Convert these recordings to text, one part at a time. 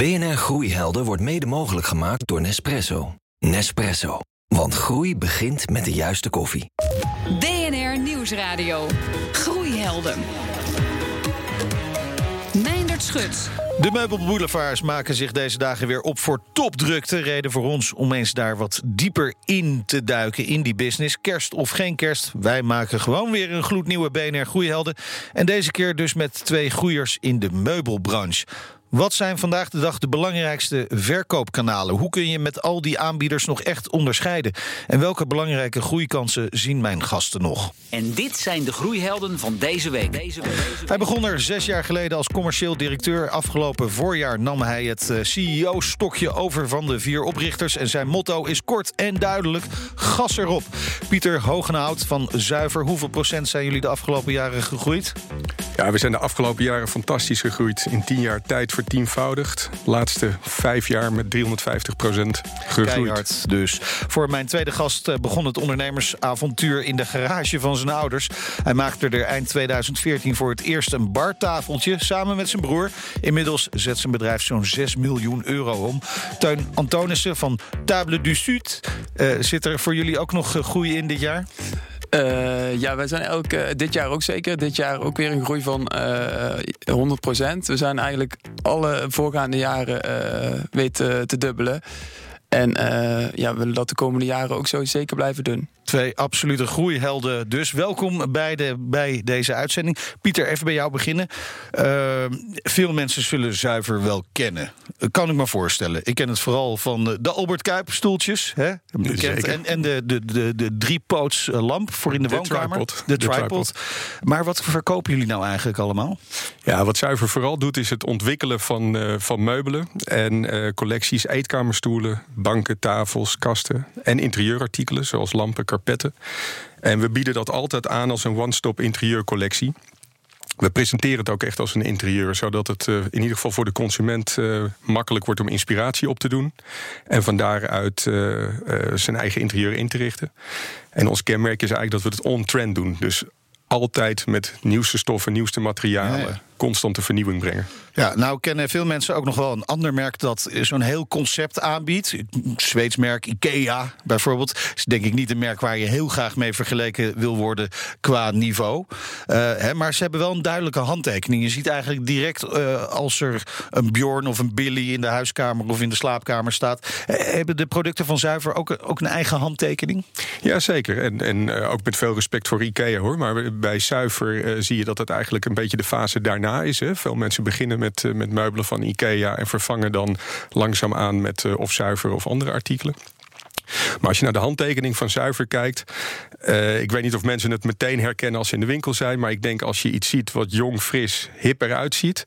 BNR Groeihelden wordt mede mogelijk gemaakt door Nespresso. Nespresso. Want groei begint met de juiste koffie. BNR Nieuwsradio. Groeihelden. Meindert Schut. De meubelboulevards maken zich deze dagen weer op voor topdrukte. Reden voor ons om eens daar wat dieper in te duiken in die business. Kerst of geen kerst, wij maken gewoon weer een gloednieuwe BNR Groeihelden. En deze keer dus met twee groeiers in de meubelbranche. Wat zijn vandaag de dag de belangrijkste verkoopkanalen? Hoe kun je met al die aanbieders nog echt onderscheiden? En welke belangrijke groeikansen zien mijn gasten nog? En dit zijn de groeihelden van deze week. Deze week. Hij begon er zes jaar geleden als commercieel directeur. Afgelopen voorjaar nam hij het eh, CEO-stokje over van de vier oprichters. En zijn motto is kort en duidelijk: gas erop. Pieter Hogenhout van Zuiver. Hoeveel procent zijn jullie de afgelopen jaren gegroeid? Ja, we zijn de afgelopen jaren fantastisch gegroeid. In tien jaar tijd vertienvoudigd. Laatste vijf jaar met 350 procent gegroeid. Dus. Voor mijn tweede gast eh, begon het ondernemersavontuur in de garage van zijn ouders. Hij maakte er eind 2014 voor het eerst een bartafeltje samen met zijn broer. Inmiddels zet zijn bedrijf zo'n 6 miljoen euro om. Teun Antonissen van Table du Sud. Uh, zit er voor jullie ook nog groei in dit jaar? Uh, ja, wij zijn elk, uh, dit jaar ook zeker. Dit jaar ook weer een groei van uh, 100%. We zijn eigenlijk alle voorgaande jaren weten te dubbelen. En ja, we willen dat de komende jaren ook zo zeker blijven doen. Twee absolute groeihelden dus. Welkom bij, de, bij deze uitzending. Pieter, even bij jou beginnen. Uh, veel mensen zullen zuiver wel kennen. Kan ik me voorstellen. Ik ken het vooral van de Albert Kuip stoeltjes. Hè? Bekend. En, en de, de, de, de driepoots lamp voor in de, de woonkamer. Tripod. De, tripod. Maar wat verkopen jullie nou eigenlijk allemaal? Ja, wat zuiver vooral doet is het ontwikkelen van, uh, van meubelen. En uh, collecties eetkamerstoelen, banken, tafels, kasten. En interieurartikelen zoals lampen, En we bieden dat altijd aan als een one-stop interieurcollectie. We presenteren het ook echt als een interieur, zodat het uh, in ieder geval voor de consument uh, makkelijk wordt om inspiratie op te doen. En van daaruit uh, zijn eigen interieur in te richten. En ons kenmerk is eigenlijk dat we het on-trend doen. Dus altijd met nieuwste stoffen, nieuwste materialen. Constante vernieuwing brengen. Ja, nou kennen veel mensen ook nog wel een ander merk dat zo'n heel concept aanbiedt. Zweeds merk IKEA bijvoorbeeld. Is denk ik niet een merk waar je heel graag mee vergeleken wil worden qua niveau. Uh, hè, maar ze hebben wel een duidelijke handtekening. Je ziet eigenlijk direct uh, als er een Bjorn of een Billy in de huiskamer of in de slaapkamer staat. Uh, hebben de producten van Zuiver ook, ook een eigen handtekening? Jazeker. En, en ook met veel respect voor IKEA hoor. Maar bij Zuiver zie je dat het eigenlijk een beetje de fase daarna is. Veel mensen beginnen met, uh, met meubelen van IKEA en vervangen dan langzaam aan met uh, of zuiver of andere artikelen. Maar als je naar de handtekening van zuiver kijkt. Uh, ik weet niet of mensen het meteen herkennen als ze in de winkel zijn. Maar ik denk als je iets ziet wat jong, fris, hip eruit ziet.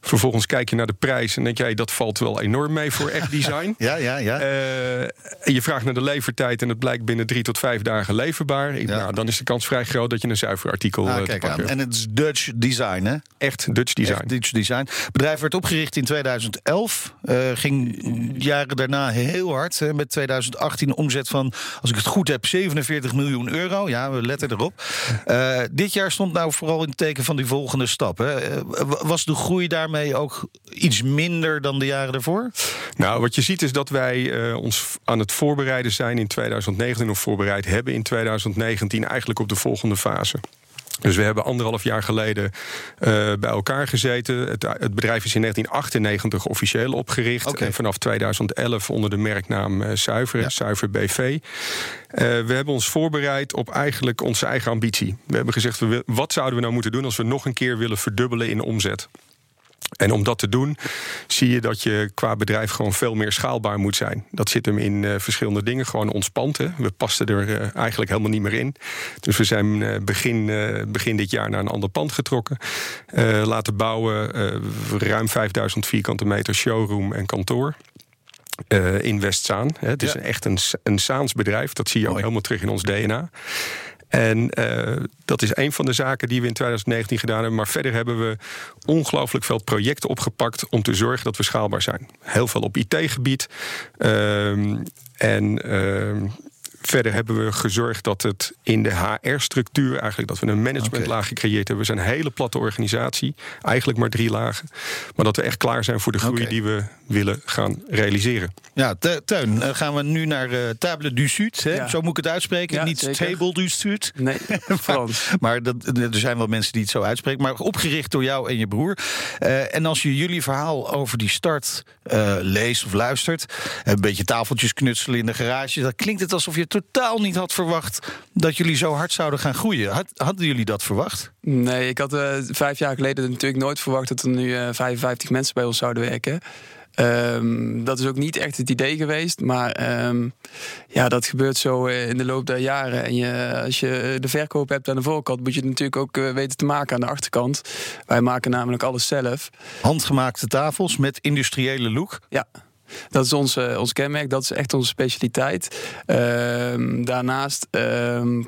Vervolgens kijk je naar de prijs en denk jij dat valt wel enorm mee voor echt design. ja, ja, ja. Uh, en je vraagt naar de levertijd en het blijkt binnen drie tot vijf dagen leverbaar. Ik, ja. nou, dan is de kans vrij groot dat je een zuiver artikel ah, kijk aan. En het is Dutch design, hè? Echt Dutch design. Echt Dutch design. Het bedrijf werd opgericht in 2011. Uh, ging jaren daarna heel hard. Hè, met 2018 omzet van, als ik het goed heb, 47 miljoen euro. Ja, we letten erop. Uh, dit jaar stond nou vooral in het teken van die volgende stap. Hè. Uh, was de groei daarmee ook iets minder dan de jaren daarvoor? Nou, wat je ziet is dat wij uh, ons aan het voorbereiden zijn in 2019 of voorbereid hebben in 2019 eigenlijk op de volgende fase. Dus we hebben anderhalf jaar geleden uh, bij elkaar gezeten. Het, het, bedrijf is in 1998 officieel opgericht. Okay. En vanaf 2011 onder de merknaam uh, Zuiver, ja. Zuiver BV. Uh, we hebben ons voorbereid op eigenlijk onze eigen ambitie. We hebben gezegd, wat zouden we nou moeten doen als we nog een keer willen verdubbelen in omzet? En om dat te doen, zie je dat je qua bedrijf gewoon veel meer schaalbaar moet zijn. Dat zit hem in uh, verschillende dingen. Gewoon ontspannen. We pasten er uh, eigenlijk helemaal niet meer in. Dus we zijn uh, begin, begin dit jaar naar een ander pand getrokken. laten bouwen. ruim 5000 vierkante meter showroom en kantoor. In Westzaan. Het is echt een, een Saans bedrijf. Dat zie je ook helemaal terug in ons DNA. En uh, dat is een van de zaken die we in 2019 gedaan hebben. Maar verder hebben we ongelooflijk veel projecten opgepakt om te zorgen dat we schaalbaar zijn. Heel veel op IT-gebied. Uh, en uh, verder hebben we gezorgd dat het in de HR-structuur, eigenlijk dat we een managementlaag gecreëerd hebben. We zijn een hele platte organisatie, eigenlijk maar drie lagen. Maar dat we echt klaar zijn voor de groei die we willen gaan realiseren. Ja, Teun, eh, gaan we nu naar eh, Table du Sud. Hè? Ja. Zo moet ik het uitspreken. Ja, Niet zeker. Table du Sud. Nee, Frans. Maar dat, er zijn wel mensen die het zo uitspreken. Maar opgericht door jou en je broer. Eh, en als je jullie verhaal over die start eh, leest of luistert. Een beetje tafeltjes knutselen in de garage. Dan klinkt het alsof je totaal niet had verwacht. dat jullie zo hard zouden gaan groeien. Had, hadden jullie dat verwacht? Nee, ik had eh, vijf jaar geleden natuurlijk nooit verwacht dat er nu eh 55 mensen bij ons zouden werken. Ehm, dat is ook niet echt het idee geweest. Maar ehm, ja, dat gebeurt zo eh, in de loop der jaren. En je, als je de verkoop hebt aan de voorkant, moet je het natuurlijk ook weten te maken aan de achterkant. Wij maken namelijk alles zelf. Handgemaakte tafels met industriële look. Ja. Dat is ons, ons kenmerk, dat is echt onze specialiteit. Ehm, daarnaast, ehm,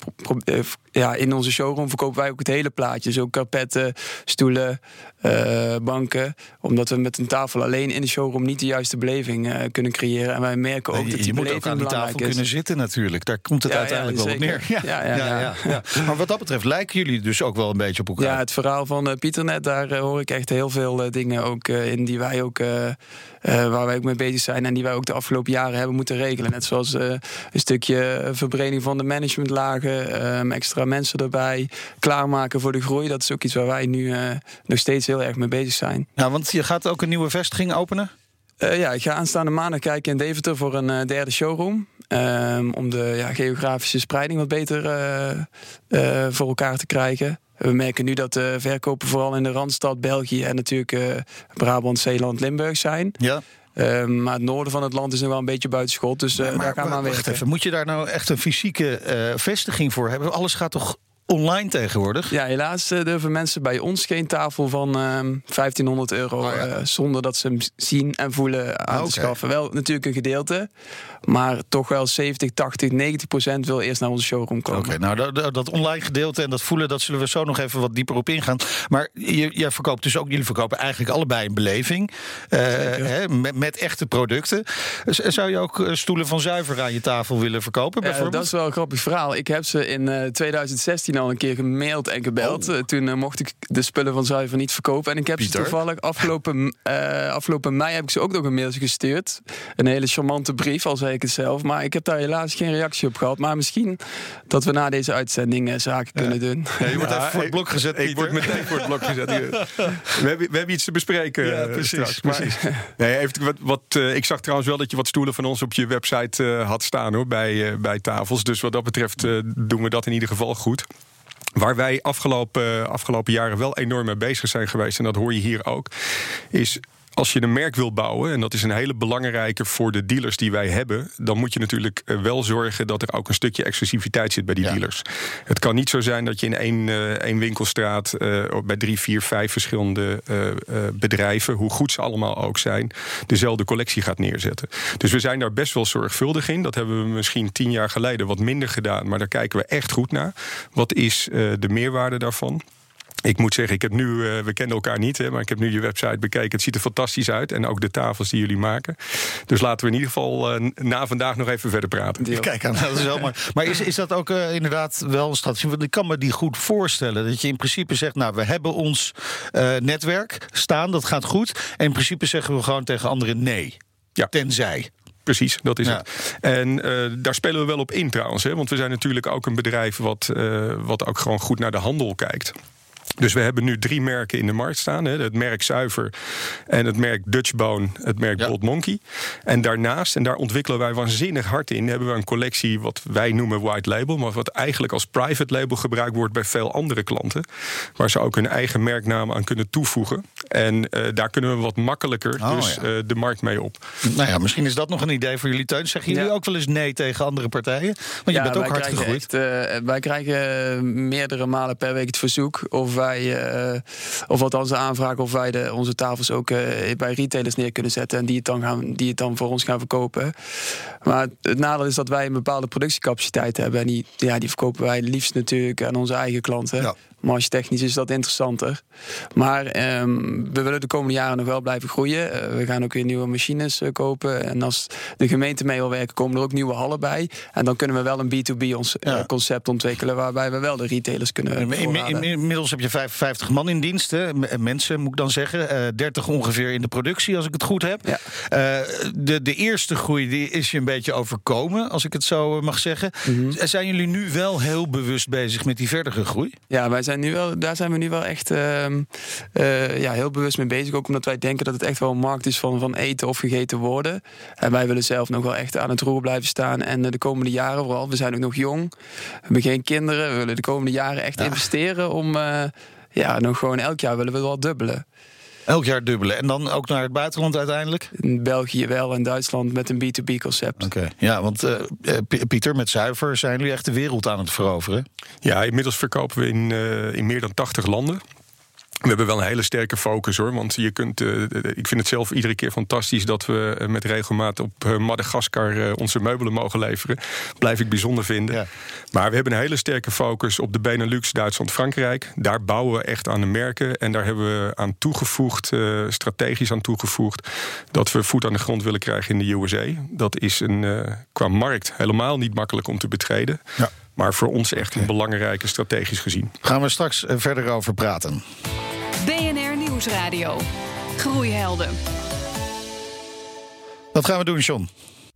eh, ja, in onze showroom verkopen wij ook het hele plaatje. Dus ook karpetten, stoelen, eh, banken. Omdat we met een tafel alleen in de showroom niet de juiste beleving eh, kunnen creëren. En wij merken ook dat je die je moet beleving ook aan die tafel kunnen zitten natuurlijk. Daar komt het uiteindelijk wel op neer. Ja, ja, ja. Maar wat dat betreft lijken jullie dus ook wel een beetje op elkaar. Ja, het verhaal van Pieter net, daar hoor ik echt heel veel dingen ook in die wij ook, waar wij ook mee bezig zijn en die wij ook de afgelopen jaren hebben moeten regelen. Net zoals eh, een stukje verbreding van de managementlagen, ehm, extra mensen erbij, klaarmaken voor de groei. Dat is ook iets waar wij nu eh, nog steeds heel erg mee bezig zijn. Ja, want je gaat ook een nieuwe vestiging openen. Eh, ja, ik ga aanstaande maandag kijken in Deventer voor een eh, derde showroom. Ehm, om de ja, geografische spreiding wat beter eh, eh, voor elkaar te krijgen. We merken nu dat de verkopen vooral in de Randstad, België en natuurlijk eh, Brabant, Zeeland, Limburg zijn. Ja. Ehm, maar het noorden van het land is nog wel een beetje buitenschot. Dus eh, daar gaan we aan werken. even, moet je daar nou echt een fysieke eh, vestiging voor hebben? Alles gaat toch online tegenwoordig? Ja, helaas eh, durven mensen bij ons geen tafel van ehm 1500 euro Oh ja. eh, zonder dat ze hem zien en voelen aan te schaffen. Wel natuurlijk een gedeelte, maar toch wel 70, 80, 90 procent wil eerst naar onze showroom komen. Oké, nou dat, dat- online gedeelte en dat voelen, dat zullen we zo nog even wat dieper op ingaan. Maar je, jij verkoopt dus ook, jullie verkopen eigenlijk allebei een beleving. eh, hè, met, met echte producten. Zou je ook stoelen van zuiver aan je tafel willen verkopen? Bijvoorbeeld? dat is wel een grappig verhaal. Ik heb ze in eh, 2016 al een keer gemaild en gebeld. Oh. Eh, toen eh, mocht ik de spullen van Zuiver niet verkopen. En ik heb Pieter? ze toevallig afgelopen, eh, afgelopen mei heb ik ze ook nog een mailtje gestuurd. Een hele charmante brief, al zei ik het zelf. Maar ik heb daar helaas geen reactie op gehad. Maar misschien dat we na deze uitzending eh, zaken kunnen doen. Ja, je wordt Ja, even voor het ik- blok gezet, Ik word meteen voor het blok gezet. we, hebben, we hebben iets te bespreken. Ja, precies, straks. Maar- precies. nee, even, wat, wat, eh, ik zag trouwens wel dat je wat stoelen van ons op je website eh, had staan hoor, bij, eh, bij tafels. Dus wat dat betreft doen we dat in ieder geval goed. Waar wij afgelopen, afgelopen jaren wel enorm mee bezig zijn geweest, en dat hoor je hier ook, is als je een merk wil bouwen, en dat is een hele belangrijke voor de dealers die wij hebben, dan moet je natuurlijk eh, wel zorgen dat er ook een stukje exclusiviteit zit bij die Ja. dealers. Het kan niet zo zijn dat je in één, eh, één winkelstraat eh, bij drie, vier, vijf verschillende bedrijven, hoe goed ze allemaal ook zijn, dezelfde collectie gaat neerzetten. Dus we zijn daar best wel zorgvuldig in. Dat hebben we misschien tien jaar geleden wat minder gedaan, maar daar kijken we echt goed naar. Wat is de meerwaarde daarvan? Ik moet zeggen, ik heb nu, eh, we kennen elkaar niet, hè, maar ik heb nu je website bekeken. Het ziet er fantastisch uit. En ook de tafels die jullie maken. Dus laten we in ieder geval eh, na vandaag nog even verder praten. Kijk aan, dat is wel mooi. Maar is, is dat ook eh, inderdaad wel een strategie? Want ik kan me die goed voorstellen. Dat je in principe zegt, nou, we hebben ons eh, netwerk staan, dat gaat goed. En in principe zeggen we gewoon tegen anderen nee. Ja. Tenzij. Precies, dat is Ja. het. En eh, daar spelen we wel op in trouwens. Hè, want we zijn natuurlijk ook een bedrijf wat, eh, wat ook gewoon goed naar de handel kijkt. Dus we hebben nu drie merken in de markt staan. Hè, het merk Zuiver en het merk Dutchbone, het merk Ja. Bold Monkey. En daarnaast, en daar ontwikkelen wij waanzinnig hard in... hebben we een collectie wat wij noemen white label... maar wat eigenlijk als private label gebruikt wordt bij veel andere klanten. Waar ze ook hun eigen merknaam aan kunnen toevoegen. En eh, daar kunnen we wat makkelijker Oh, dus, ja. eh, de markt mee op. Nou ja, misschien is dat nog een idee voor jullie teun. Zeggen jullie Ja. ook wel eens nee tegen andere partijen? Want je bent ook hard gegroeid. echt, eh, wij krijgen meerdere malen per week het verzoek of wij, eh, of althans de aanvraag of wij de, onze tafels ook eh, bij retailers neer kunnen zetten en die het, dan gaan, die het dan voor ons gaan verkopen. Maar het nadeel is dat wij een bepaalde productiecapaciteit hebben en die, ja, die verkopen wij liefst natuurlijk aan onze eigen klanten. Ja. Marge-technisch is dat interessanter. Maar ehm, we willen de komende jaren nog wel blijven groeien. Eh, we gaan ook weer nieuwe machines eh, kopen. En als de gemeente mee wil werken, komen er ook nieuwe hallen bij. En dan kunnen we wel een B2B ons, eh, concept ontwikkelen... waarbij we wel de retailers kunnen In- in- Inmiddels heb je 55 man in dienst. Hè? Mensen, moet ik dan zeggen. Eh 30 ongeveer in de productie, als ik het goed heb. Ja. De, de eerste groei die is je een beetje overkomen, als ik het zo mag zeggen. Mhm. Zijn jullie nu wel heel bewust bezig met die verdere groei? Ja, wij zijn nu wel, daar zijn we nu wel echt ehm, eh, ja, heel bewust mee bezig. Ook omdat wij denken dat het echt wel een markt is van, van eten of gegeten worden. En wij willen zelf nog wel echt aan het roer blijven staan. En eh, de komende jaren vooral, we zijn ook nog jong. We hebben geen kinderen. We willen de komende jaren echt investeren om... eh, ja, nog gewoon elk jaar willen we wel dubbelen. Elk jaar dubbelen. En dan ook naar het buitenland uiteindelijk? In België wel en Duitsland met een B2B-concept. Oké. Ja, want eh, eh, Pieter, met zuiver zijn jullie echt de wereld aan het veroveren. Ja, inmiddels verkopen we in, eh, in meer dan 80 landen. We hebben wel een hele sterke focus hoor. Want je kunt, eh, ik vind het zelf iedere keer fantastisch dat we eh, met regelmaat op eh, Madagaskar eh, onze meubelen mogen leveren. Blijf ik bijzonder vinden. Ja. Maar we hebben een hele sterke focus op de Benelux, Duitsland, Frankrijk. Daar bouwen we echt aan de merken. En daar hebben we aan toegevoegd, eh, strategisch aan toegevoegd, dat we voet aan de grond willen krijgen in de USA. Dat is een, eh, qua markt helemaal niet makkelijk om te betreden. Ja. Maar voor ons echt een belangrijke strategisch gezien. Gaan we straks eh, verder over praten. Nieuwsradio. Groeihelden. Wat gaan we doen, John?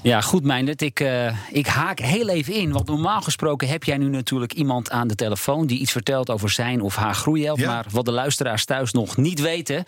Ja, goed, Meindert. Ik, eh, ik haak heel even in. Want normaal gesproken heb jij nu natuurlijk iemand aan de telefoon... die iets vertelt over zijn of haar groeiheld. Ja. Maar wat de luisteraars thuis nog niet weten...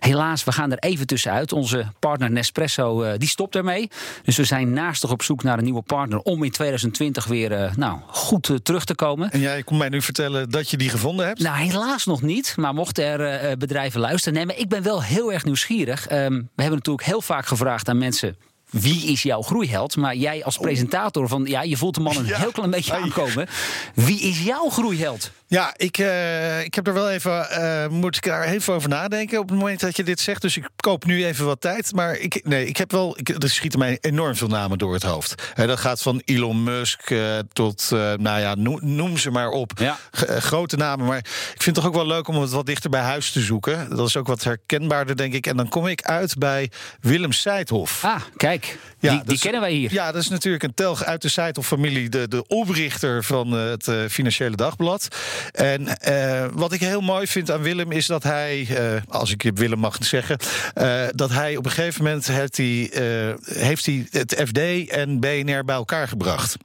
helaas, we gaan er even tussenuit. Onze partner Nespresso, eh, die stopt ermee. Dus we zijn naastig op zoek naar een nieuwe partner... om in 2020 weer eh, nou, goed terug te komen. En jij kon mij nu vertellen dat je die gevonden hebt? Nou, helaas nog niet. Maar mochten er bedrijven luisteren. Nee, maar ik ben wel heel erg nieuwsgierig. Ehm, we hebben natuurlijk heel vaak gevraagd aan mensen. Wie is jouw groeiheld? Maar jij als presentator van ja, je voelt de man een heel klein beetje aankomen. Wie is jouw groeiheld? Ja, ik, eh, ik heb er wel even, eh, moet ik daar even over nadenken op het moment dat je dit zegt. Dus ik koop nu even wat tijd. Maar ik, nee, ik heb wel, ik, er schieten mij enorm veel namen door het hoofd. Hè, dat gaat van Elon Musk eh, tot, eh, nou ja, noem, noem ze maar op. Ja. Eh, grote namen. Maar ik vind het toch ook wel leuk om het wat dichter bij huis te zoeken. Dat is ook wat herkenbaarder, denk ik. En dan kom ik uit bij Willem Seidhoff. Ah, kijk, Ja, die, die is- kennen wij hier. Ja, dat is natuurlijk een telg uit de Seidhoff-familie, de, de oprichter van eh, het eh, Financiële Dagblad. En eh, wat ik heel mooi vind aan Willem is dat hij, eh, als ik Willem mag zeggen, eh, dat hij op een gegeven moment heeft hij, heeft hij het FD en BNR bij elkaar gebracht.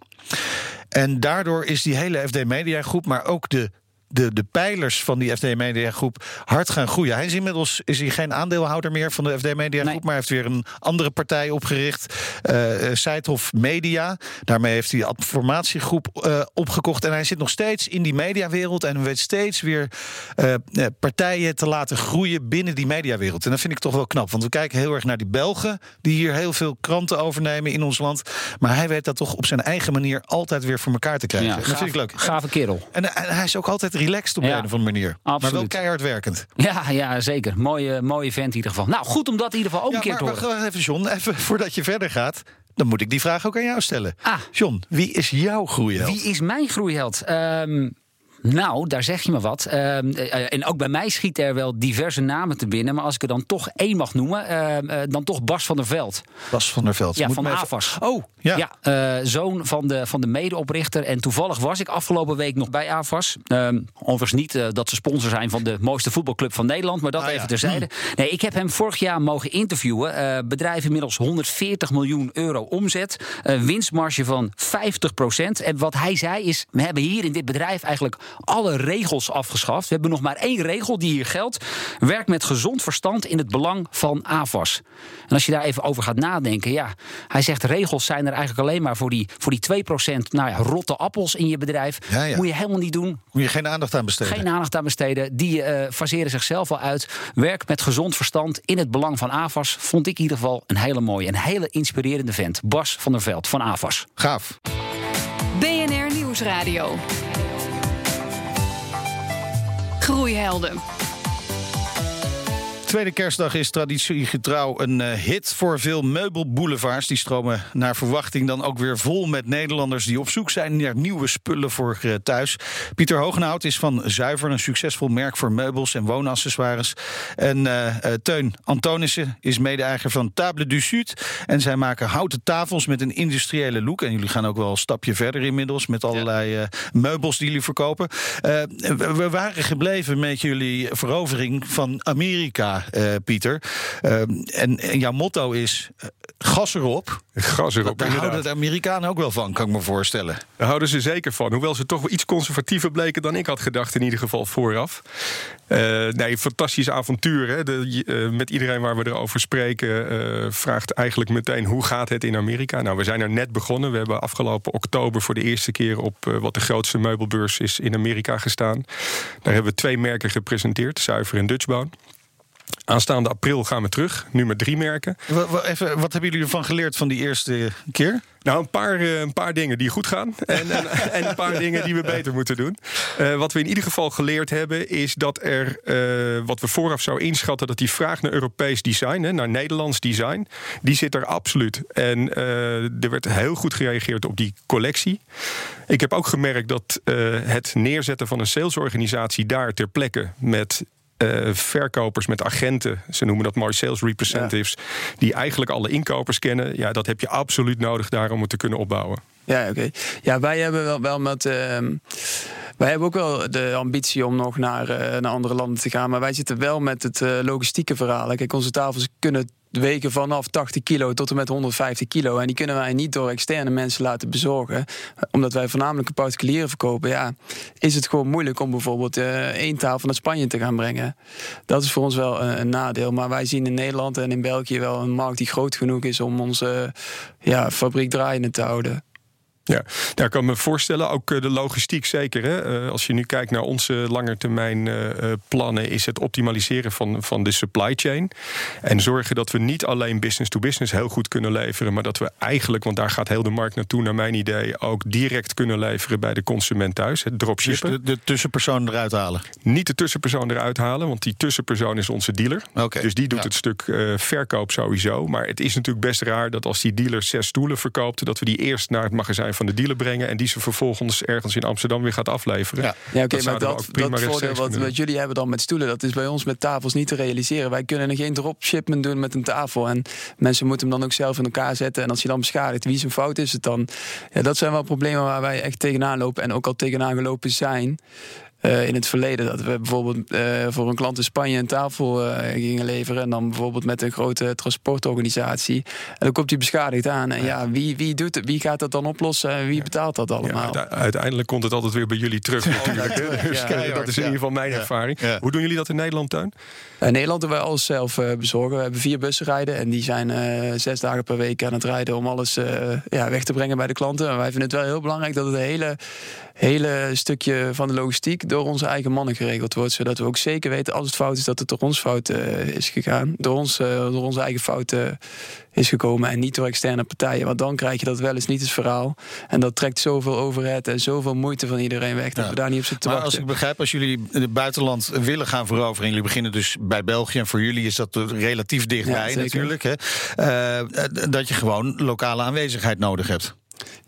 En daardoor is die hele FD Media Groep, maar ook de de, de pijlers van die FD Media Groep hard gaan groeien. Hij is inmiddels is hij geen aandeelhouder meer van de FD Media Groep, Nee. maar heeft weer een andere partij opgericht, Seidhoff Media. Daarmee heeft hij de informatiegroep eh, opgekocht en hij zit nog steeds in die mediawereld en weet steeds weer partijen te laten groeien binnen die mediawereld. En dat vind ik toch wel knap, want we kijken heel erg naar die Belgen die hier heel veel kranten overnemen in ons land, maar hij weet dat toch op zijn eigen manier altijd weer voor elkaar te krijgen. Ja, dat vind ik leuk. Gave kerel. En, en hij is ook altijd relaxed op Ja, een of andere manier. Maar wel keihard werkend. Ja, ja, zeker. Mooie, mooie vent in ieder geval. Nou, goed om dat in ieder geval ook Ja, een keer maar, te maar horen. wacht even, John. Even voordat je verder gaat. Dan moet ik die vraag ook aan jou stellen. Ah. John, wie is jouw groeiheld? Wie is mijn groeiheld? Ehm, nou, daar zeg je me wat. Ehm, eh, en ook bij mij schieten er wel diverse namen te binnen. Maar als ik er dan toch één mag noemen, ehm, eh, dan toch Bas van der Veld. Bas van der Veld. Ja, Moet van even- AFAS. Oh, ja. Ja, eh, zoon van de, van de medeoprichter. En toevallig was ik afgelopen week nog bij AFAS. Ehm overigens niet dat ze sponsor zijn van de mooiste voetbalclub van Nederland. Maar dat Ah, ja. even terzijde. Nee, ik heb hem vorig jaar mogen interviewen. Bedrijf inmiddels 140 miljoen euro omzet. Een winstmarge van 50 procent. En wat hij zei is, we hebben hier in dit bedrijf eigenlijk alle regels afgeschaft. We hebben nog maar één regel die hier geldt. Werk met gezond verstand in het belang van AFAS. En als je daar even over gaat nadenken, ja, hij zegt regels zijn er eigenlijk alleen maar voor die, voor die 2% nou ja, rotte appels in je bedrijf. Ja, ja. Moet je helemaal niet doen. Moet je geen aandacht aan besteden. Geen aandacht aan besteden. Die eh, faseren zichzelf al uit. Werk met gezond verstand in het belang van AFAS. Vond ik in ieder geval een hele mooie, een hele inspirerende vent. Bas van der Veld van AFAS. Gaaf. BNR Nieuwsradio. Groeihelden. Tweede kerstdag is traditiegetrouw een uh, hit voor veel meubelboulevards. Die stromen naar verwachting dan ook weer vol met Nederlanders die op zoek zijn naar nieuwe spullen voor uh, thuis. Pieter Hogenhout is van Zuiver, een succesvol merk voor meubels en woonaccessoires. En uh, Teun Antonissen is mede-eiger van Table du Sud. En zij maken houten tafels met een industriële look. En jullie gaan ook wel een stapje verder inmiddels met allerlei meubels die jullie verkopen. we waren gebleven met jullie verovering van Amerika, uh, Pieter. Uh, en, en, jouw motto is: uh, gas erop. Gas erop. Daar houden de Amerikanen ook wel van, kan ik me voorstellen. Daar houden ze zeker van. Hoewel ze toch wel iets conservatiever bleken dan ik had gedacht, in ieder geval vooraf. nee, fantastisch avontuur. Hè? De, met iedereen waar we erover spreken, vraagt eigenlijk meteen hoe gaat het in Amerika. Nou, we zijn er net begonnen. We hebben afgelopen oktober voor de eerste keer op wat de grootste meubelbeurs is in Amerika gestaan. Daar hebben we twee merken gepresenteerd, Zuiver en Dutchbone. Aanstaande april gaan we terug, nu met drie merken. Wat, even, wat hebben jullie ervan geleerd van die eerste keer? Nou, een paar, een paar dingen die goed gaan en, en, en een paar dingen die we beter moeten doen. Uh, wat we in ieder geval geleerd hebben, is dat er, uh, wat we vooraf zou inschatten, dat die vraag naar Europees design, hè, naar Nederlands design, die zit er absoluut. En uh, er werd heel goed gereageerd op die collectie. Ik heb ook gemerkt dat het neerzetten van een salesorganisatie daar ter plekke met uh, verkopers met agenten, ze noemen dat mooi sales representatives, ja. die eigenlijk alle inkopers kennen. Ja, dat heb je absoluut nodig daar om het te kunnen opbouwen. Ja, oké. Ja, wij hebben wel, wel met. Uh, wij hebben ook wel de ambitie om nog naar, uh, naar andere landen te gaan. Maar wij zitten wel met het uh, logistieke verhaal. Kijk, onze tafels kunnen wegen vanaf 80 kilo tot en met 150 kilo. En die kunnen wij niet door externe mensen laten bezorgen. Omdat wij voornamelijk particulieren verkopen. Ja, is het gewoon moeilijk om bijvoorbeeld één tafel naar Spanje te gaan brengen. Dat is voor ons wel een, een, nadeel. Maar wij zien in Nederland en in België wel een markt die groot genoeg is om onze ja, fabriek draaiende te houden. Ja, daar kan ik me voorstellen. Ook de logistiek zeker. Hè? Als je nu kijkt naar onze langetermijn plannen, is het optimaliseren van, van de supply chain. En zorgen dat we niet alleen business to business heel goed kunnen leveren, maar dat we eigenlijk, want daar gaat heel de markt naartoe, naar mijn idee, ook direct kunnen leveren bij de consument thuis. Het dropshippen. Dus de, de tussenpersoon eruit halen? Niet de tussenpersoon eruit halen, want die tussenpersoon is onze dealer. Okay. Dus die doet ja. het stuk uh, verkoop sowieso. Maar het is natuurlijk best raar dat als die dealer zes stoelen verkoopt, dat we die eerst naar het magazijn van de dealer brengen en die ze vervolgens ergens in Amsterdam weer gaat afleveren. Ja, ja oké, okay, maar dat, dat voordeel wat, wat jullie hebben dan met stoelen, dat is bij ons met tafels niet te realiseren. Wij kunnen er geen dropshipment doen met een tafel en mensen moeten hem dan ook zelf in elkaar zetten en als je dan beschadigt, wie zijn fout is het dan? Ja, dat zijn wel problemen waar wij echt tegenaan lopen en ook al tegenaan gelopen zijn. Uh, in het verleden. Dat we bijvoorbeeld uh, voor een klant in Spanje een tafel uh, gingen leveren. En dan bijvoorbeeld met een grote transportorganisatie. En dan komt die beschadigd aan. En ja, wie, wie, doet het, wie gaat dat dan oplossen en wie betaalt dat allemaal? Ja, uiteindelijk komt het altijd weer bij jullie terug natuurlijk. dus ja, dat is in ieder geval mijn ervaring. Hoe doen jullie dat in Nederland, Tuin? In Nederland doen wij alles zelf bezorgen. We hebben vier bussen rijden. En die zijn zes dagen per week aan het rijden om alles ja, weg te brengen bij de klanten. En wij vinden het wel heel belangrijk dat het hele, hele stukje van de logistiek door onze eigen mannen geregeld wordt. Zodat we ook zeker weten als het fout is dat het door ons fout uh, is gegaan. Door, ons, uh, door onze eigen fout uh, is gekomen en niet door externe partijen. Want dan krijg je dat wel eens niet het verhaal. En dat trekt zoveel overheid en zoveel moeite van iedereen weg. Dat ja. we daar niet op zitten te maar wachten. als ik begrijp, als jullie het buitenland willen gaan veroveren... jullie beginnen dus bij België en voor jullie is dat relatief dichtbij ja, natuurlijk. Hè? dat je gewoon lokale aanwezigheid nodig hebt.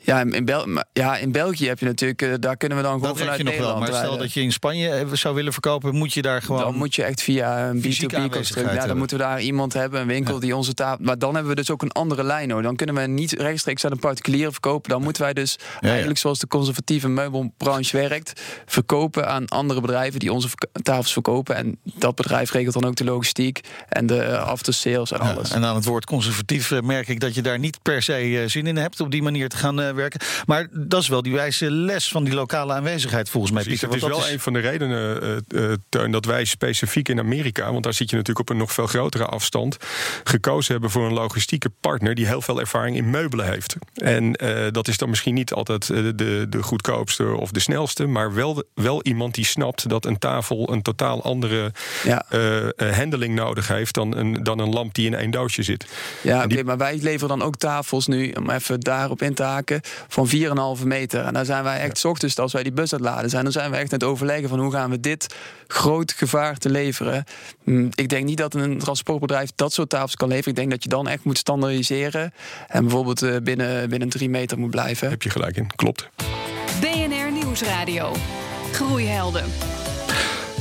Ja, in, Bel ja, in België heb je natuurlijk, uh, daar kunnen we dan gewoon dat vanuit je nog Nederland wel, maar stel dat je in Spanje zou willen verkopen, moet je daar gewoon. Dan moet je echt via een fysieke B2B constructie. Ja, dan moeten we daar iemand hebben, een winkel Ja. die onze tafel. Maar dan hebben we dus ook een andere lijn hoor. Dan kunnen we niet rechtstreeks aan een particulier verkopen. Dan moeten wij dus ja. eigenlijk zoals de conservatieve meubelbranche werkt, verkopen aan andere bedrijven die onze tafels verkopen. En dat bedrijf regelt dan ook de logistiek en de uh, after sales en alles. en aan het woord conservatief eh, merk ik dat je daar niet per se eh, zin in hebt op die manier te gaan eh, werken. Maar dat is wel die wijze les van die lokale aanwezigheid volgens mij. Precies, Pieter, het is wel een van de redenen, uh, uh, Teun, dat wij specifiek in Amerika, want daar zit je natuurlijk op een nog veel grotere afstand, gekozen hebben voor een logistieke partner die heel veel ervaring in meubelen heeft. En uh, dat is dan misschien niet altijd de, de goedkoopste of de snelste, maar wel, wel iemand die snapt dat een tafel een totaal andere Ja. handling nodig heeft dan een, dan een lamp die in één doosje zit. Ja, maar wij leveren dan ook tafels nu, om even daarop in te haken. Van 4,5 meter. En daar zijn wij echt, s ochtends als wij die bus uitladen zijn, dan zijn we echt aan het overleggen van hoe gaan we dit groot gevaar te leveren. Hm, Ik denk niet dat een transportbedrijf dat soort tafels kan leveren. Ik denk dat je dan echt moet standaardiseren en bijvoorbeeld eh, binnen, binnen 3 meter moet blijven. Heb je gelijk in, klopt. BNR Nieuwsradio. Groeihelden.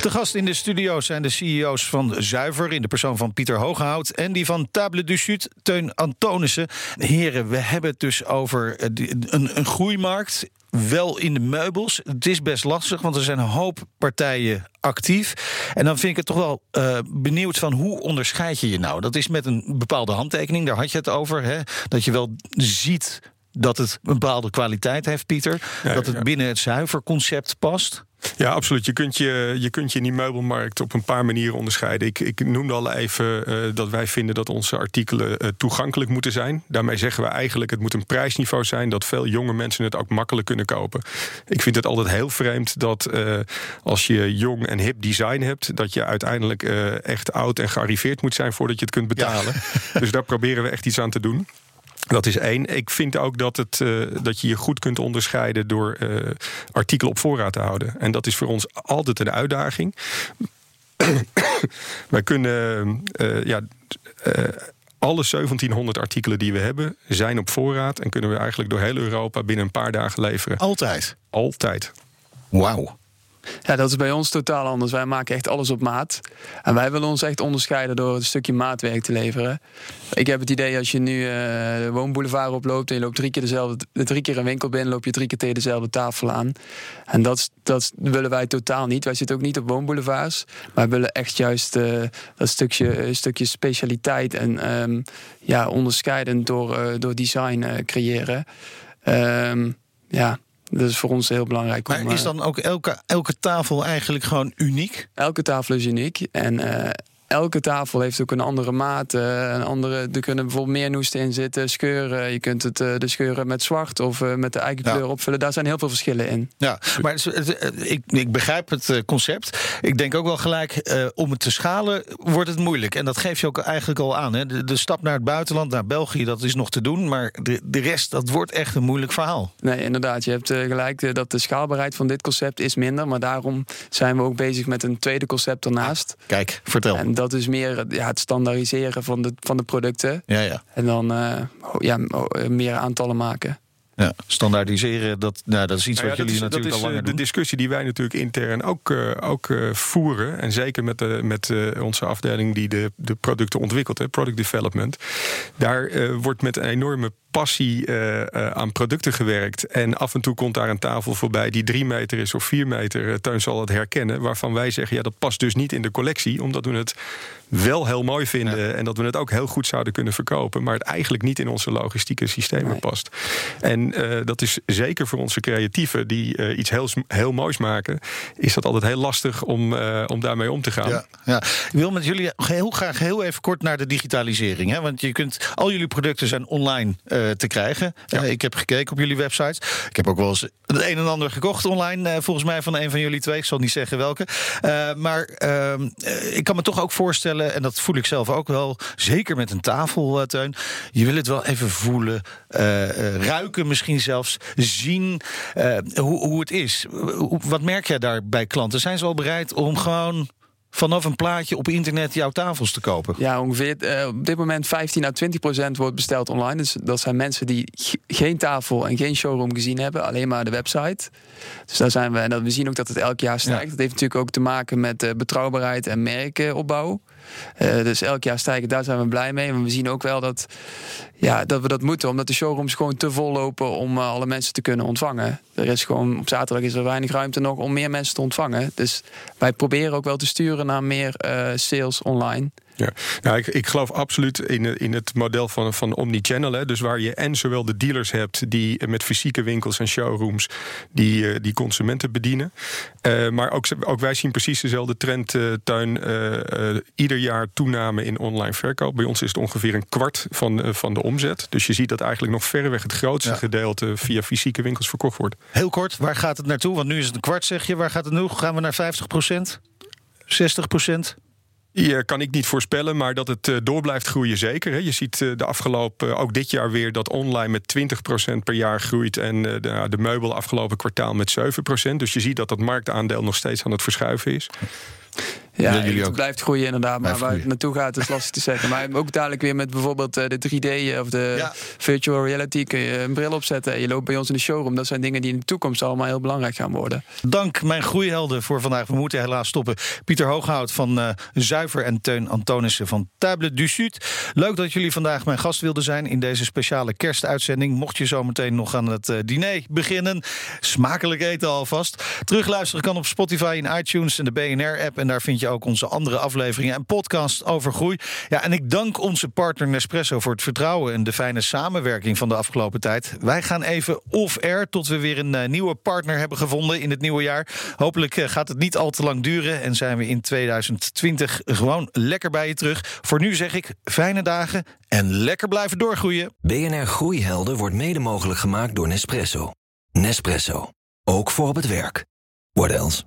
Te gast in de studio zijn de CEO's van Zuiver... in de persoon van Pieter Hooghout... en die van Table du Sud, Teun Antonissen. Heren, we hebben het dus over eh, een, een groeimarkt... Wel in de meubels. Het is best lastig, want er zijn een hoop partijen actief. En dan vind ik het toch wel eh, benieuwd van hoe onderscheid je je nou? Dat is met een bepaalde handtekening, daar had je het over. Hè? Dat je wel ziet dat het een bepaalde kwaliteit heeft, Pieter. Ja, dat het ja. binnen het zuiverconcept past. Ja, absoluut. Je kunt je, je kunt je in die meubelmarkt op een paar manieren onderscheiden. Ik, ik noemde al even eh, dat wij vinden dat onze artikelen eh, toegankelijk moeten zijn. Daarmee zeggen we eigenlijk, het moet een prijsniveau zijn dat veel jonge mensen het ook makkelijk kunnen kopen. Ik vind het altijd heel vreemd dat eh, als je jong en hip design hebt, dat je uiteindelijk echt oud en gearriveerd moet zijn voordat je het kunt betalen. Dus daar proberen we echt iets aan te doen. Dat is één. Ik vind ook dat, het, eh, dat je je goed kunt onderscheiden door eh artikelen op voorraad te houden. En dat is voor ons altijd een uitdaging. Wij kunnen eh, ja, alle 1700 artikelen die we hebben zijn op voorraad en kunnen we eigenlijk door heel Europa binnen een paar dagen leveren. Altijd. Altijd. Wauw. Ja, dat is bij ons totaal anders. Wij maken echt alles op maat. En wij willen ons echt onderscheiden door een stukje maatwerk te leveren. Ik heb het idee als je nu eh, woonboulevard oploopt en je loopt drie keer dezelfde, drie keer een winkel binnen, loop je drie keer tegen dezelfde tafel aan. En dat, dat willen wij totaal niet. Wij zitten ook niet op woonboulevards. Maar willen echt juist eh, dat stukje, eh, stukje specialiteit en ehm, ja, onderscheidend door, door design creëren. Ehm, ja, dat is voor ons heel belangrijk. Maar om, is eh, dan ook elke, elke tafel eigenlijk gewoon uniek? Elke tafel is uniek. En eh, elke tafel heeft ook een andere maat. eh, een andere, er kunnen bijvoorbeeld meer noesten in zitten, scheuren. Je kunt het, eh, de scheuren met zwart of eh, met de eigen Ja. kleur opvullen. Daar zijn heel veel verschillen in. Ja, maar het- ik, ik begrijp het eh, concept. Ik denk ook wel gelijk, eh, om het te schalen wordt het moeilijk. En dat geef je ook eigenlijk al aan. Hè? De, de stap naar het buitenland, naar België, dat is nog te doen. Maar de, de rest, dat wordt echt een moeilijk verhaal. Nee, inderdaad. Je hebt eh, gelijk eh, dat de schaalbaarheid van dit concept is minder. Maar daarom zijn we ook bezig met een tweede concept ernaast. Kijk, vertel. En dat is meer eh, ja, het standaardiseren van de, van de producten. Ja, ja. En dan eh, ja, meer aantallen maken. ja. Standaardiseren, dat, nou, dat is iets Nou ja, wat jullie is, natuurlijk dat is al eh, langer de doen. discussie die wij natuurlijk intern ook, eh, ook eh, voeren. En zeker met, de, met eh, onze afdeling die de, de producten ontwikkelt, hè, product development. Daar eh, wordt met een enorme passie eh, eh, aan producten gewerkt. En af en toe komt daar een tafel voorbij die drie meter is of vier meter. Teun zal het herkennen. Waarvan wij zeggen, ja, dat past dus niet in de collectie. Omdat we het wel heel mooi vinden. En dat we het ook heel goed zouden kunnen verkopen. Maar het eigenlijk niet in onze logistieke systemen Nee. past. En dat is zeker voor onze creatieven die iets heel, heel moois maken. Is dat altijd heel lastig om, om daarmee om te gaan. Ja, ja. Ik wil met jullie heel graag heel even kort naar de digitalisering. Hè? Want je kunt, al jullie producten zijn online eh, te krijgen. Ja. Eh, ik heb gekeken op jullie websites. Ik heb ook wel eens het een en ander gekocht online. eh, volgens mij van een van jullie twee. Ik zal niet zeggen welke. Maar ehm, eh, ik kan me toch ook voorstellen, en dat voel ik zelf ook wel. Zeker met een tafel, Teun. Je wil het wel even voelen. ruiken misschien zelfs. Zien hoe, hoe het is. Wat merk jij daar bij klanten? Zijn ze al bereid om gewoon vanaf een plaatje op internet jouw tafels te kopen. Ja, ongeveer eh, op dit moment 15 à 20 procent wordt besteld online. Dus dat zijn mensen die geen tafel en geen showroom gezien hebben, alleen maar de website. Dus daar zijn we. En dat, we zien ook dat het elk jaar stijgt. Ja. Dat heeft natuurlijk ook te maken met eh, betrouwbaarheid en merkenopbouw. Eh, dus elk jaar stijgen, daar zijn we blij mee. Maar we zien ook wel dat, ja, dat we dat moeten, omdat de showrooms gewoon te vol lopen om eh, alle mensen te kunnen ontvangen. Er is gewoon op zaterdag is er weinig ruimte nog om meer mensen te ontvangen. Dus wij proberen ook wel te sturen naar meer eh, sales online. Ja, nou, ik, ik geloof absoluut in, in het model van, van omnichannel. Hè. Dus waar je en zowel de dealers hebt die met fysieke winkels en showrooms die, eh, die consumenten bedienen. Eh, maar ook, ook wij zien precies dezelfde trend, eh, tuin. eh, eh, ieder jaar toename in online verkoop. Bij ons is het ongeveer een kwart van, eh, van de omzet. Dus je ziet dat eigenlijk nog verreweg het grootste Ja. gedeelte via fysieke winkels verkocht wordt. Heel kort, waar gaat het naartoe? Want nu is het een kwart, zeg je. Waar gaat het nu? Gaan we naar 50% 60 Ja, kan ik niet voorspellen, maar dat het uh, door blijft groeien zeker. Je ziet uh, de afgelopen, uh, ook dit jaar weer, dat online met 20% per jaar groeit. En de, de meubel afgelopen kwartaal met 7%. Dus je ziet dat dat marktaandeel nog steeds aan het verschuiven is. Ja, jullie het blijft groeien inderdaad. Maar waar het naartoe gaat is lastig te zeggen. Maar ook dadelijk weer met bijvoorbeeld de 3D of de ja. virtual reality... kun je een bril opzetten en je loopt bij ons in de showroom. Dat zijn dingen die in de toekomst allemaal heel belangrijk gaan worden. Dank mijn groeihelden voor vandaag. We moeten helaas stoppen. Pieter Hooghout van uh, Zuiver en Teun Antonissen van Table du Sud. Leuk dat jullie vandaag mijn gast wilden zijn in deze speciale kerstuitzending. Mocht je zometeen nog aan het uh, diner beginnen, smakelijk eten alvast. Terugluisteren kan op Spotify, in iTunes en de BNR-app. En daar vind je ook onze andere afleveringen en podcast over groei. Ja, en ik dank onze partner Nespresso voor het vertrouwen en de fijne samenwerking van de afgelopen tijd. Wij gaan even off-air tot we weer een uh, nieuwe partner hebben gevonden in het nieuwe jaar. Hopelijk uh, gaat het niet al te lang duren en zijn we in 2020 gewoon lekker bij je terug. Voor nu zeg ik fijne dagen en lekker blijven doorgroeien. BNR Groeihelden wordt mede mogelijk gemaakt door Nespresso. Nespresso. Ook voor op het werk. What else?